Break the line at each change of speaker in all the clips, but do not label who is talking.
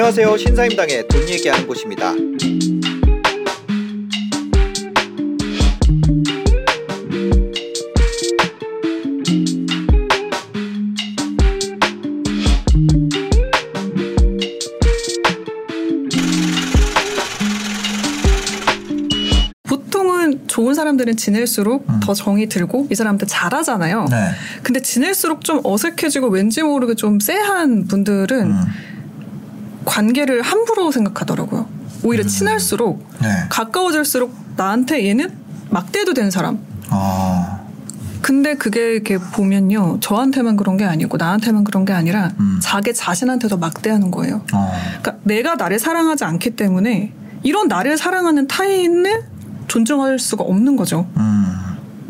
안녕하세요. 신사임당의 돈 얘기하는 곳입니다.
보통은 좋은 사람들은 지낼수록
음.
더 정이 들고 이 사람들 잘하잖아요.
네.
근데 지낼수록 좀 어색해지고 왠지 모르게 좀 쎄한 분들은
음.
관계를 함부로 생각하더라고요. 오히려 친할수록
네.
가까워질수록 나한테 얘는 막대도 되는 사람.
어.
근데 그게 이렇게 보면요. 저한테만 그런 게 아니고 나한테만 그런 게 아니라
음.
자기 자신한테도 막대하는 거예요.
어.
그러니까 내가 나를 사랑하지 않기 때문에 이런 나를 사랑하는 타인을 존중할 수가 없는 거죠.
음.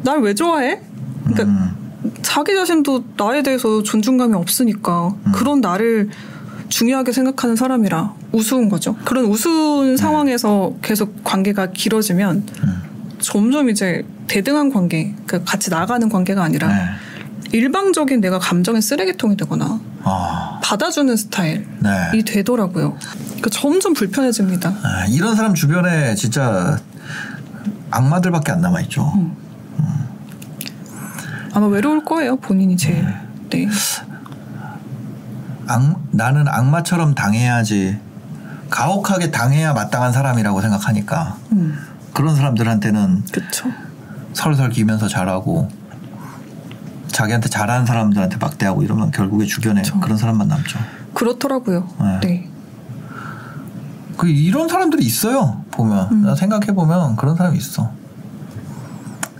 날왜 좋아해? 그러니까
음.
자기 자신도 나에 대해서 존중감이 없으니까
음.
그런 나를 중요하게 생각하는 사람이라 우스운 거죠. 그런 우스운 상황에서 계속 관계가 길어지면
음.
점점 이제 대등한 관계, 그러니까 같이 나가는 관계가 아니라
네.
일방적인 내가 감정의 쓰레기통이 되거나
어.
받아주는 스타일이
네.
되더라고요. 그러니까 점점 불편해집니다.
아, 이런 사람 주변에 진짜 악마들밖에 안 남아 있죠.
음. 아마 외로울 거예요, 본인이 제일. 네.
악, 나는 악마처럼 당해야지 가혹하게 당해야 마땅한 사람이라고 생각하니까
음,
그런 사람들한테는
그쵸.
설설 기면서 잘하고 자기한테 잘하는 사람들한테 막대하고 이러면 결국에 주변에
그쵸.
그런 사람만 남죠.
그렇더라고요.
네.
네.
그 이런 사람들이 있어요. 보면
음.
나 생각해 보면 그런 사람이 있어.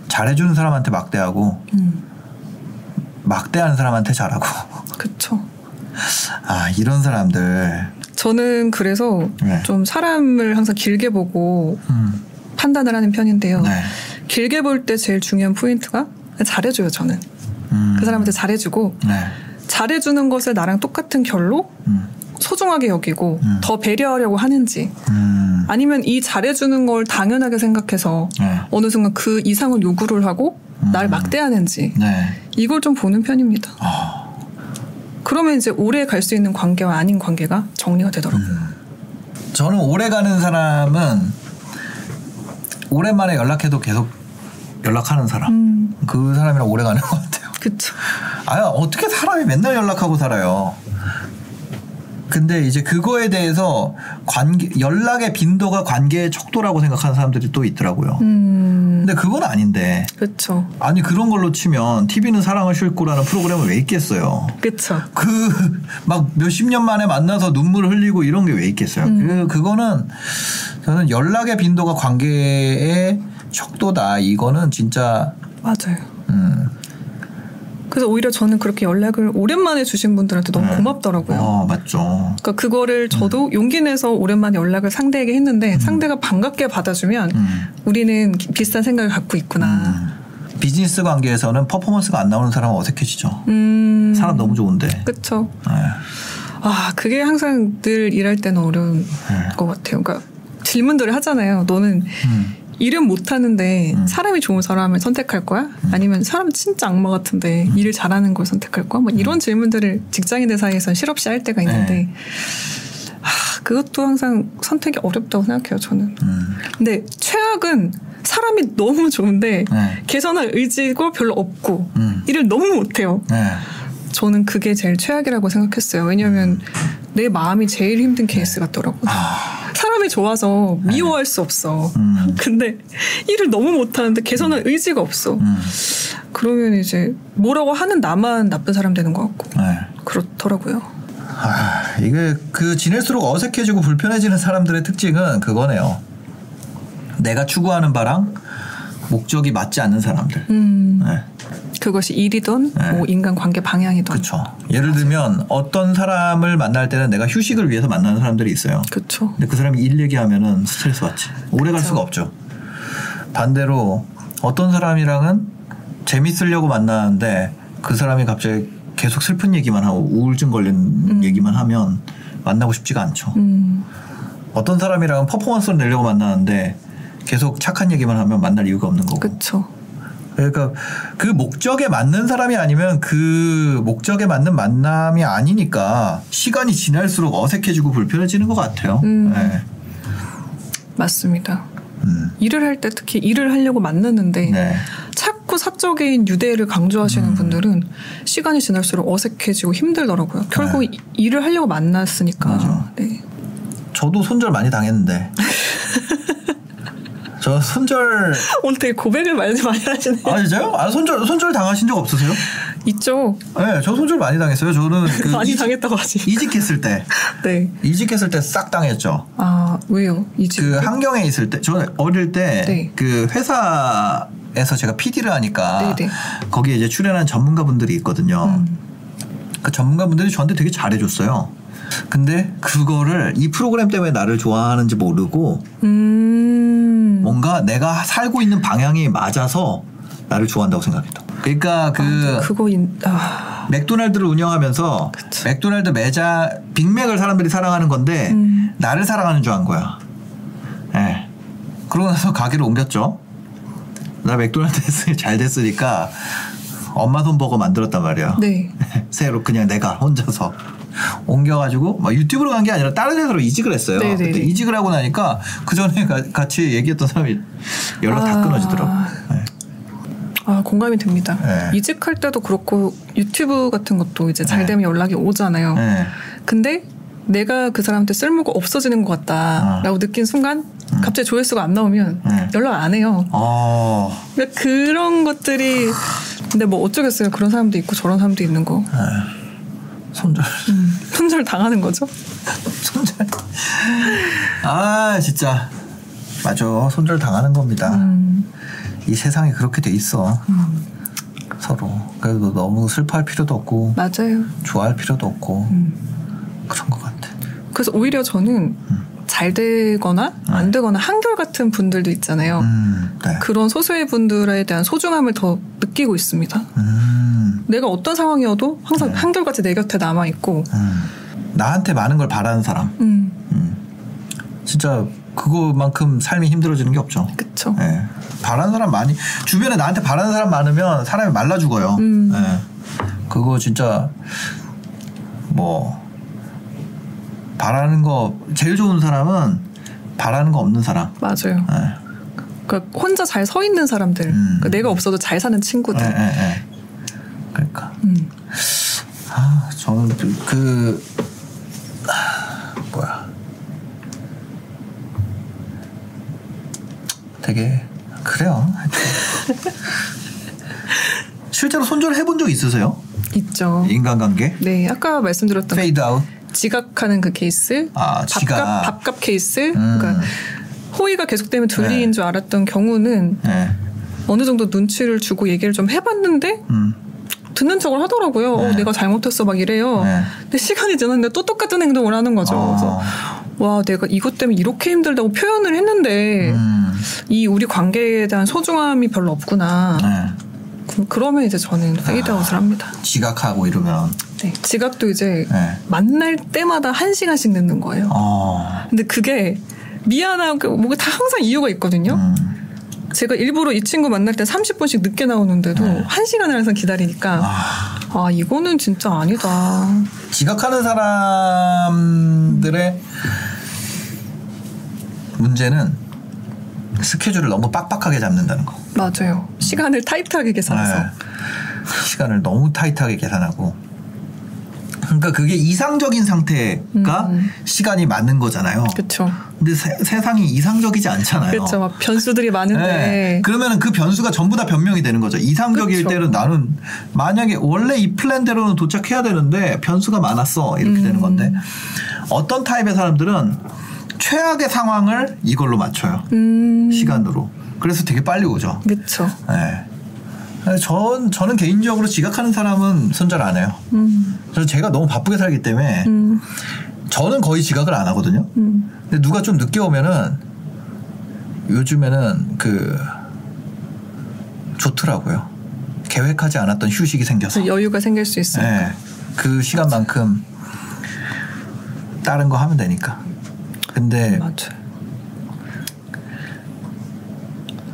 잘해주는 사람한테 막대하고
음,
막대하는 사람한테 잘하고
그쵸.
아 이런 사람들
저는 그래서
네.
좀 사람을 항상 길게 보고
음,
판단을 하는 편인데요.
네.
길게 볼 때 제일 중요한 포인트가 잘해줘요, 저는.
음,
그 사람한테 잘해주고,
네.
잘해주는 것을 나랑 똑같은 결로
음,
소중하게 여기고
음.
더 배려하려고 하는지
음,
아니면 이 잘해주는 걸 당연하게 생각해서
네.
어느 순간 그 이상을 요구를 하고 날
음.
막대하는지
네.
이걸 좀 보는 편입니다.
아,
그러면 이제 오래 갈 수 있는 관계와 아닌 관계가 정리가 되더라고요.
음. 저는 오래 가는 사람은 오랜만에 연락해도 계속 연락하는 사람.
음,
그 사람이랑 오래 가는 것 같아요.
그쵸.
아 어떻게 사람이 맨날 연락하고 살아요. 근데 이제 그거에 대해서 관계 연락의 빈도가 관계의 척도라고 생각하는 사람들이 또 있더라고요.
음,
근데 그건 아닌데
그쵸.
아니 그런 걸로 치면 TV는 사랑을 싣고라는 프로그램을 왜 있겠어요.
그쵸.
그막 몇십 년 만에 만나서 눈물 을 흘리고 이런 게 왜 있겠어요.
음.
그 그거는 저는 연락의 빈도가 관계의 척도다. 이거는 진짜
맞아요.
음.
그래서 오히려 저는 그렇게 연락을 오랜만에 주신 분들한테 너무
네.
고맙더라고요.
어 맞죠.
그러니까 그거를 저도 용기 내서 오랜만에 연락을 상대에게 했는데 상대가 반갑게 받아주면
음.
우리는 기- 비슷한 생각을 갖고 있구나.
음. 비즈니스 관계에서는 퍼포먼스가 안 나오는 사람은 어색해지죠.
음.
사람 너무 좋은데. 네.
아, 그게 항상 늘 일할 때는 어려운
네.
것 같아요. 그러니까 질문들을 하잖아요. 너는
음.
일은 못하는데
음.
사람이 좋은 사람을 선택할 거야? 아니면 사람 진짜 악마 같은데
음.
일을 잘하는 걸 선택할 거야? 뭐 이런 질문들을 직장인들 사이에서 실없이 할 때가 있는데
네.
아, 그것도 항상 선택이 어렵다고 생각해요. 저는.
음.
근데 최악은 사람이 너무 좋은데
네.
개선할 의지가 별로 없고
음.
일을 너무 못해요.
네.
저는 그게 제일 최악이라고 생각했어요. 왜냐하면 내 마음이 제일 힘든 케이스 같더라고요. 사람이 좋아서 미워할 수 없어.
음.
근데 일을 너무 못하는데 개선할 의지가 없어.
음.
그러면 이제 뭐라고 하는 나만 나쁜 사람 되는 것 같고
네.
그렇더라고요.
아, 이게 그 지낼수록 어색해지고 불편해지는 사람들의 특징은 그거네요. 내가 추구하는 바랑 목적이 맞지 않는 사람들.
음,
네.
그것이 일이든
네.
뭐 인간 관계 방향이든
그렇죠. 예를 들면 어떤 사람을 만날 때는 내가 휴식을 위해서 만나는 사람들이 있어요.
그렇죠.
근데 그 사람이 일 얘기하면은 스트레스 받지. 오래 갈
그쵸.
수가 없죠. 반대로 어떤 사람이랑은 재밌으려고 만나는데 그 사람이 갑자기 계속 슬픈 얘기만 하고 우울증 걸린
음.
얘기만 하면 만나고 싶지가 않죠.
음,
어떤 사람이랑은 퍼포먼스를 내려고 만나는데 계속 착한 얘기만 하면 만날 이유가 없는 거고.
그렇죠.
그러니까 그 목적에 맞는 사람이 아니면 그 목적에 맞는 만남이 아니니까 시간이 지날수록 어색해지고 불편해지는 것 같아요.
음.
네.
맞습니다.
음.
일을 할 때 특히 일을 하려고 만났는데
네.
자꾸 사적인 유대를 강조하시는
음.
분들은 시간이 지날수록 어색해지고 힘들더라고요. 결국 이- 일을 하려고 만났으니까.
네.
네.
저도 손절 많이 당했는데. 저 손절
오늘 되게 고백을 많이 많이 하시네요.
아 진짜요? 아 손절 손절 당하신 적 없으세요?
있죠.
네, 저 손절 많이 당했어요. 저는 그
많이
이직-
당했다고 하지.
이직했을 때
네.
이직했을 때 싹 당했죠.
아 왜요? 이직.
그 한경에 있을 때 저는 어릴 때
네.
그 회사에서 제가 PD를 하니까
네네.
거기에 이제 출연한 전문가분들이 있거든요.
음.
그 전문가분들이 저한테 되게 잘해줬어요. 근데 그거를 이 프로그램 때문에 나를 좋아하는지 모르고
음.
뭔가 내가 살고 있는 방향이 맞아서 나를 좋아한다고 생각했다. 그러니까 그
아, 그거 인, 아,
맥도날드를 운영하면서
그쵸.
맥도날드 매장 빅맥을 사람들이 사랑하는 건데
음.
나를 사랑하는 줄 안 거야. 예. 그러고 나서 가게를 옮겼죠. 나 맥도날드 잘 됐으니까 엄마 손버거 만들었단 말이야.
네.
새로 그냥 내가 혼자서 옮겨가지고 막 유튜브로 간 게 아니라 다른 회사로 이직을 했어요.
네네네.
근데 이직을 하고 나니까 그 전에 같이 얘기했던 사람이 연락 다
아.
끊어지더라고. 네.
아 공감이 됩니다.
네.
이직할 때도 그렇고 유튜브 같은 것도 이제 잘
네.
되면 연락이 오잖아요.
네.
근데 내가 그 사람한테 쓸모가 없어지는 것 같다라고 느낀 순간 갑자기 조회수가 안 나오면
음. 네.
연락 안 해요.
어.
그러니까 그런 것들이 근데 뭐 어쩌겠어요. 그런 사람도 있고 저런 사람도 있는 거.
손절.
음, 손절 당하는 거죠.
손절. 아 진짜 맞아 손절 당하는 겁니다.
음,
이 세상이 그렇게 돼 있어.
음,
서로 그래도 너무 슬퍼할 필요도 없고
맞아요.
좋아할 필요도 없고
음.
그런 것 같아.
그래서 오히려 저는 잘 되거나 안 되거나 한결 같은 분들도 있잖아요.
음, 네.
그런 소수의 분들에 대한 소중함을 더 느끼고 있습니다.
음,
내가 어떤 상황이어도 항상
네.
한결같이 내 곁에 남아 있고,
음. 나한테 많은 걸 바라는 사람.
음,
음. 진짜 그거만큼 삶이 힘들어지는 게 없죠.
그쵸.
예. 바라는 사람 많이 주변에 나한테 바라는 사람 많으면 사람이 말라 죽어요.
음.
예. 그거 진짜 뭐 바라는 거 제일 좋은 사람은 바라는 거 없는 사람.
맞아요.
예.
그러니까 혼자 잘 서 있는 사람들,
음.
그러니까 내가 없어도 잘 사는
예,
친구들.
예, 예. 그러니까
음,
아 저는 그, 그 아, 뭐야 되게 그래요. 실제로 손절 해본 적 있으세요?
있죠.
인간관계?
네, 아까 말씀드렸던
페이드 아웃?
지각하는 그 케이스,
아, 지각.
밥값, 밥값 케이스,
음.
그러니까 호의가 계속되면 둘리인
네.
줄 알았던 경우는
네.
어느 정도 눈치를 주고 얘기를 좀 해봤는데
음.
듣는 척을 하더라고요. 어,
네.
내가 잘못했어 막 이래요.
네.
근데 시간이 지났는데 또 똑같은 행동을 하는 거죠.
어.
그래서 와 내가 이것 때문에 이렇게 힘들다고 표현을 했는데
음.
이 우리 관계에 대한 소중함이 별로 없구나.
네.
그- 그러면 이제 저는 페이드아웃을 합니다.
지각하고 이러면
네. 지각도 이제
네.
만날 때마다 한 시간씩 늦는 거예요.
어.
근데 그게 미안하고 뭔가 다 항상 이유가 있거든요.
음.
제가 일부러 이 친구 만날 때 30분씩 늦게 나오는데도
네.
한 시간을 항상 기다리니까
아.
아 이거는 진짜 아니다.
지각하는 사람들의 문제는 스케줄을 너무 빡빡하게 잡는다는 거.
맞아요. 시간을 타이트하게 계산해서.
네. 시간을 너무 타이트하게 계산하고. 그러니까 그게 이상적인 상태가
음.
시간이 맞는 거잖아요.
그렇죠.
근데 세, 상이 이상적이지 않잖아요.
그렇죠. 막 변수들이 많은데
네. 그러면은 그 변수가 전부 다 변명이 되는 거죠. 이상적일
그쵸.
때는 나는 만약에 원래 이 플랜대로는 도착해야 되는데 변수가 많았어 이렇게
음.
되는 건데 어떤 타입의 사람들은 최악의 상황을 이걸로 맞춰요.
음.
시간으로. 그래서 되게 빨리 오죠.
그렇죠.
네. 전 저는 개인적으로 지각하는 사람은 손절 안 해요.
음.
저는 제가 너무 바쁘게 살기 때문에
음.
저는 거의 지각을 안 하거든요.
음.
근데 누가 좀 늦게 오면은 요즘에는 그 좋더라고요. 계획하지 않았던 휴식이 생겨서.
그래서 여유가 생길 수 있어요.
네. 그 시간만큼 다른 거 하면 되니까. 근데
맞아요.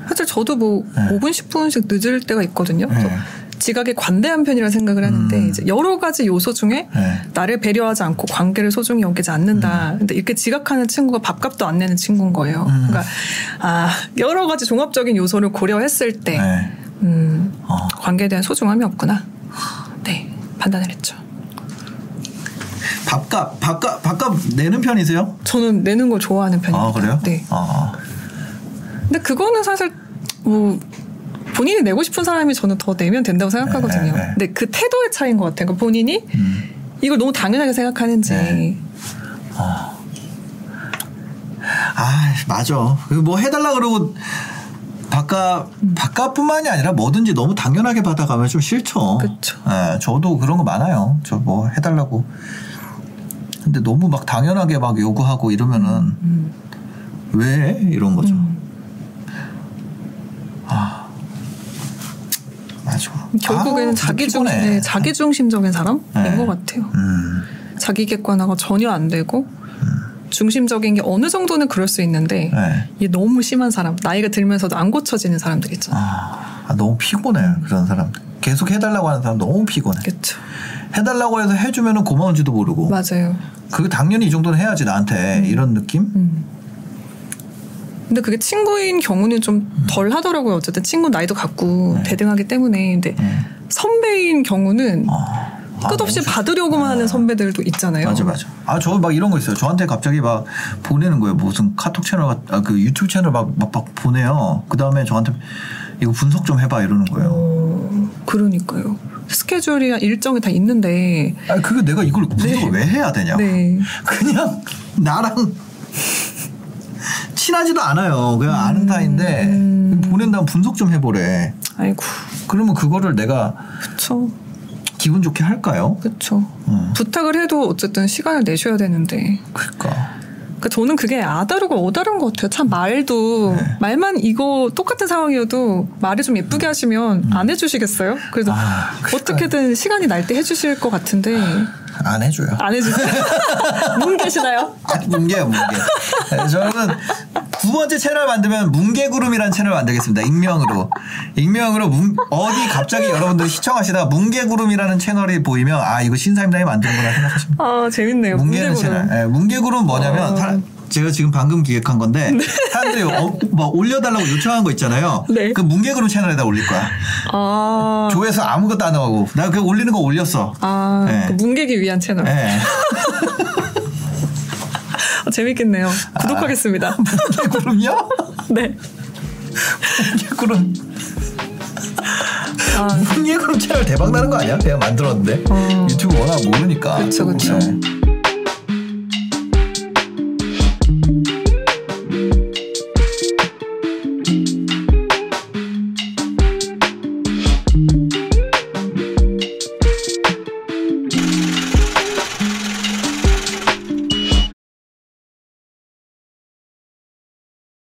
사실 저도 뭐
네.
5분 10분씩 늦을 때가 있거든요.
네.
지각에 관대한 편이라 생각을 하는데
음.
이제 여러 가지 요소 중에
네.
나를 배려하지 않고 관계를 소중히 여기지 않는다.
음.
근데 이렇게 지각하는 친구가 밥값도 안 내는 친구인 거예요. 그러니까 아 여러 가지 종합적인 요소를 고려했을 때
네.
음,
어.
관계에 대한 소중함이 없구나. 네 판단을 했죠.
밥값 밥값 밥값 내는 편이세요?
저는 내는 걸 좋아하는 편입니다.
아 그래요?
네.
아,
근데 그거는 사실 뭐 본인이 내고 싶은 사람이 저는 더 내면 된다고 생각하거든요.
네, 네.
근데 그 태도의 차이인 것 같아요. 그러니까 본인이
음.
이걸 너무 당연하게 생각하는지.
네. 아 맞아. 그뭐 해달라 그러고 밥값 밥값뿐만이 아니라 뭐든지 너무 당연하게 받아가면 좀 싫죠.
그쵸.
예, 저도 그런 거 많아요. 저 뭐 해달라고. 근데 너무 막 당연하게 막 요구하고 이러면은
음.
왜 이런 거죠.
음.
맞아.
결국에는
아,
자기. 중심, 네, 자기 중심적인 사람인
네.
것 같아요.
음.
자기 객관화가 전혀 안 되고 중심적인 게 어느 정도는 그럴 수 있는데
네.
이게 너무 심한 사람, 나이가 들면서도 안 고쳐지는 사람들 있잖아요.
아, 아, 너무 피곤해 그런 사람. 계속 해달라고 하는 사람 너무 피곤해.
그렇죠.
해달라고 해서 해주면은 고마운지도 모르고.
맞아요.
그게 당연히 이 정도는 해야지 나한테 이런 느낌?
음. 근데 그게 친구인 경우는 좀 덜 하더라고요. 어쨌든 친구 나이도 같고 대등하기 때문에. 근데
네.
선배인 경우는
아, 아,
끝없이 받으려고만 하는 선배들도 있잖아요.
맞아 맞아. 아 저 막 이런 거 있어요. 저한테 갑자기 막 보내는 거예요. 무슨 카톡 채널 같- 아, 그 유튜브 채널 막, 막, 막 보내요. 그 다음에 저한테 이거 분석 좀 해봐 이러는 거예요.
어, 그러니까요. 스케줄이나 일정이 다 있는데.
아 그게 내가 이걸 분석을 왜 해야 되냐?
네.
그냥 나랑 친하지도 않아요. 그냥 아는 사이인데
음.
보낸다면 분석 좀 해보래.
아이고,
그러면 그거를 내가
그쵸.
기분 좋게 할까요?
그쵸.
음.
부탁을 해도 어쨌든 시간을 내셔야 되는데.
그러니까.
그러니까 저는 그게 아다르고 어다른 것 같아요. 참 말도
네.
말만 이거 똑같은 상황이어도 말을 좀 예쁘게 하시면 안 해주시겠어요? 그래도
음. 아.
어떻게든 시간이 날 때 해주실 것 같은데
안 해줘요.
안 해주세요. 뭉개시나요?
아, 뭉개요, 뭉개. 네, 저는 두 번째 채널 만들면 뭉개구름이라는 채널 만들겠습니다. 익명으로. 익명으로 뭉, 어디 갑자기 여러분들 시청하시다가 뭉개구름이라는 채널이 보이면 아, 이거 신사임당이 만드는구나 생각하시면
아 재밌네요.
뭉개는
뭉개구름.
채널. 예, 뭉개구름 뭐냐면
어.
제가 지금 방금 기획한 건데 사람들이 어, 막 올려달라고 요청한 거 있잖아요.
네.
그 뭉개구름 채널에다 올릴 거야.
아,
조회수 아무것도 안 나오고 나 그 올리는 거 올렸어.
아
네.
그 뭉개기 위한 채널.
예.
아, 재밌겠네요. 구독하겠습니다.
뭉개구름요?
네.
뭉개구름.
아,
뭉개구름 채널 대박 나는 거 아니야? 내가 만들었는데
어.
유튜브 워낙 모르니까.
그쵸.
예.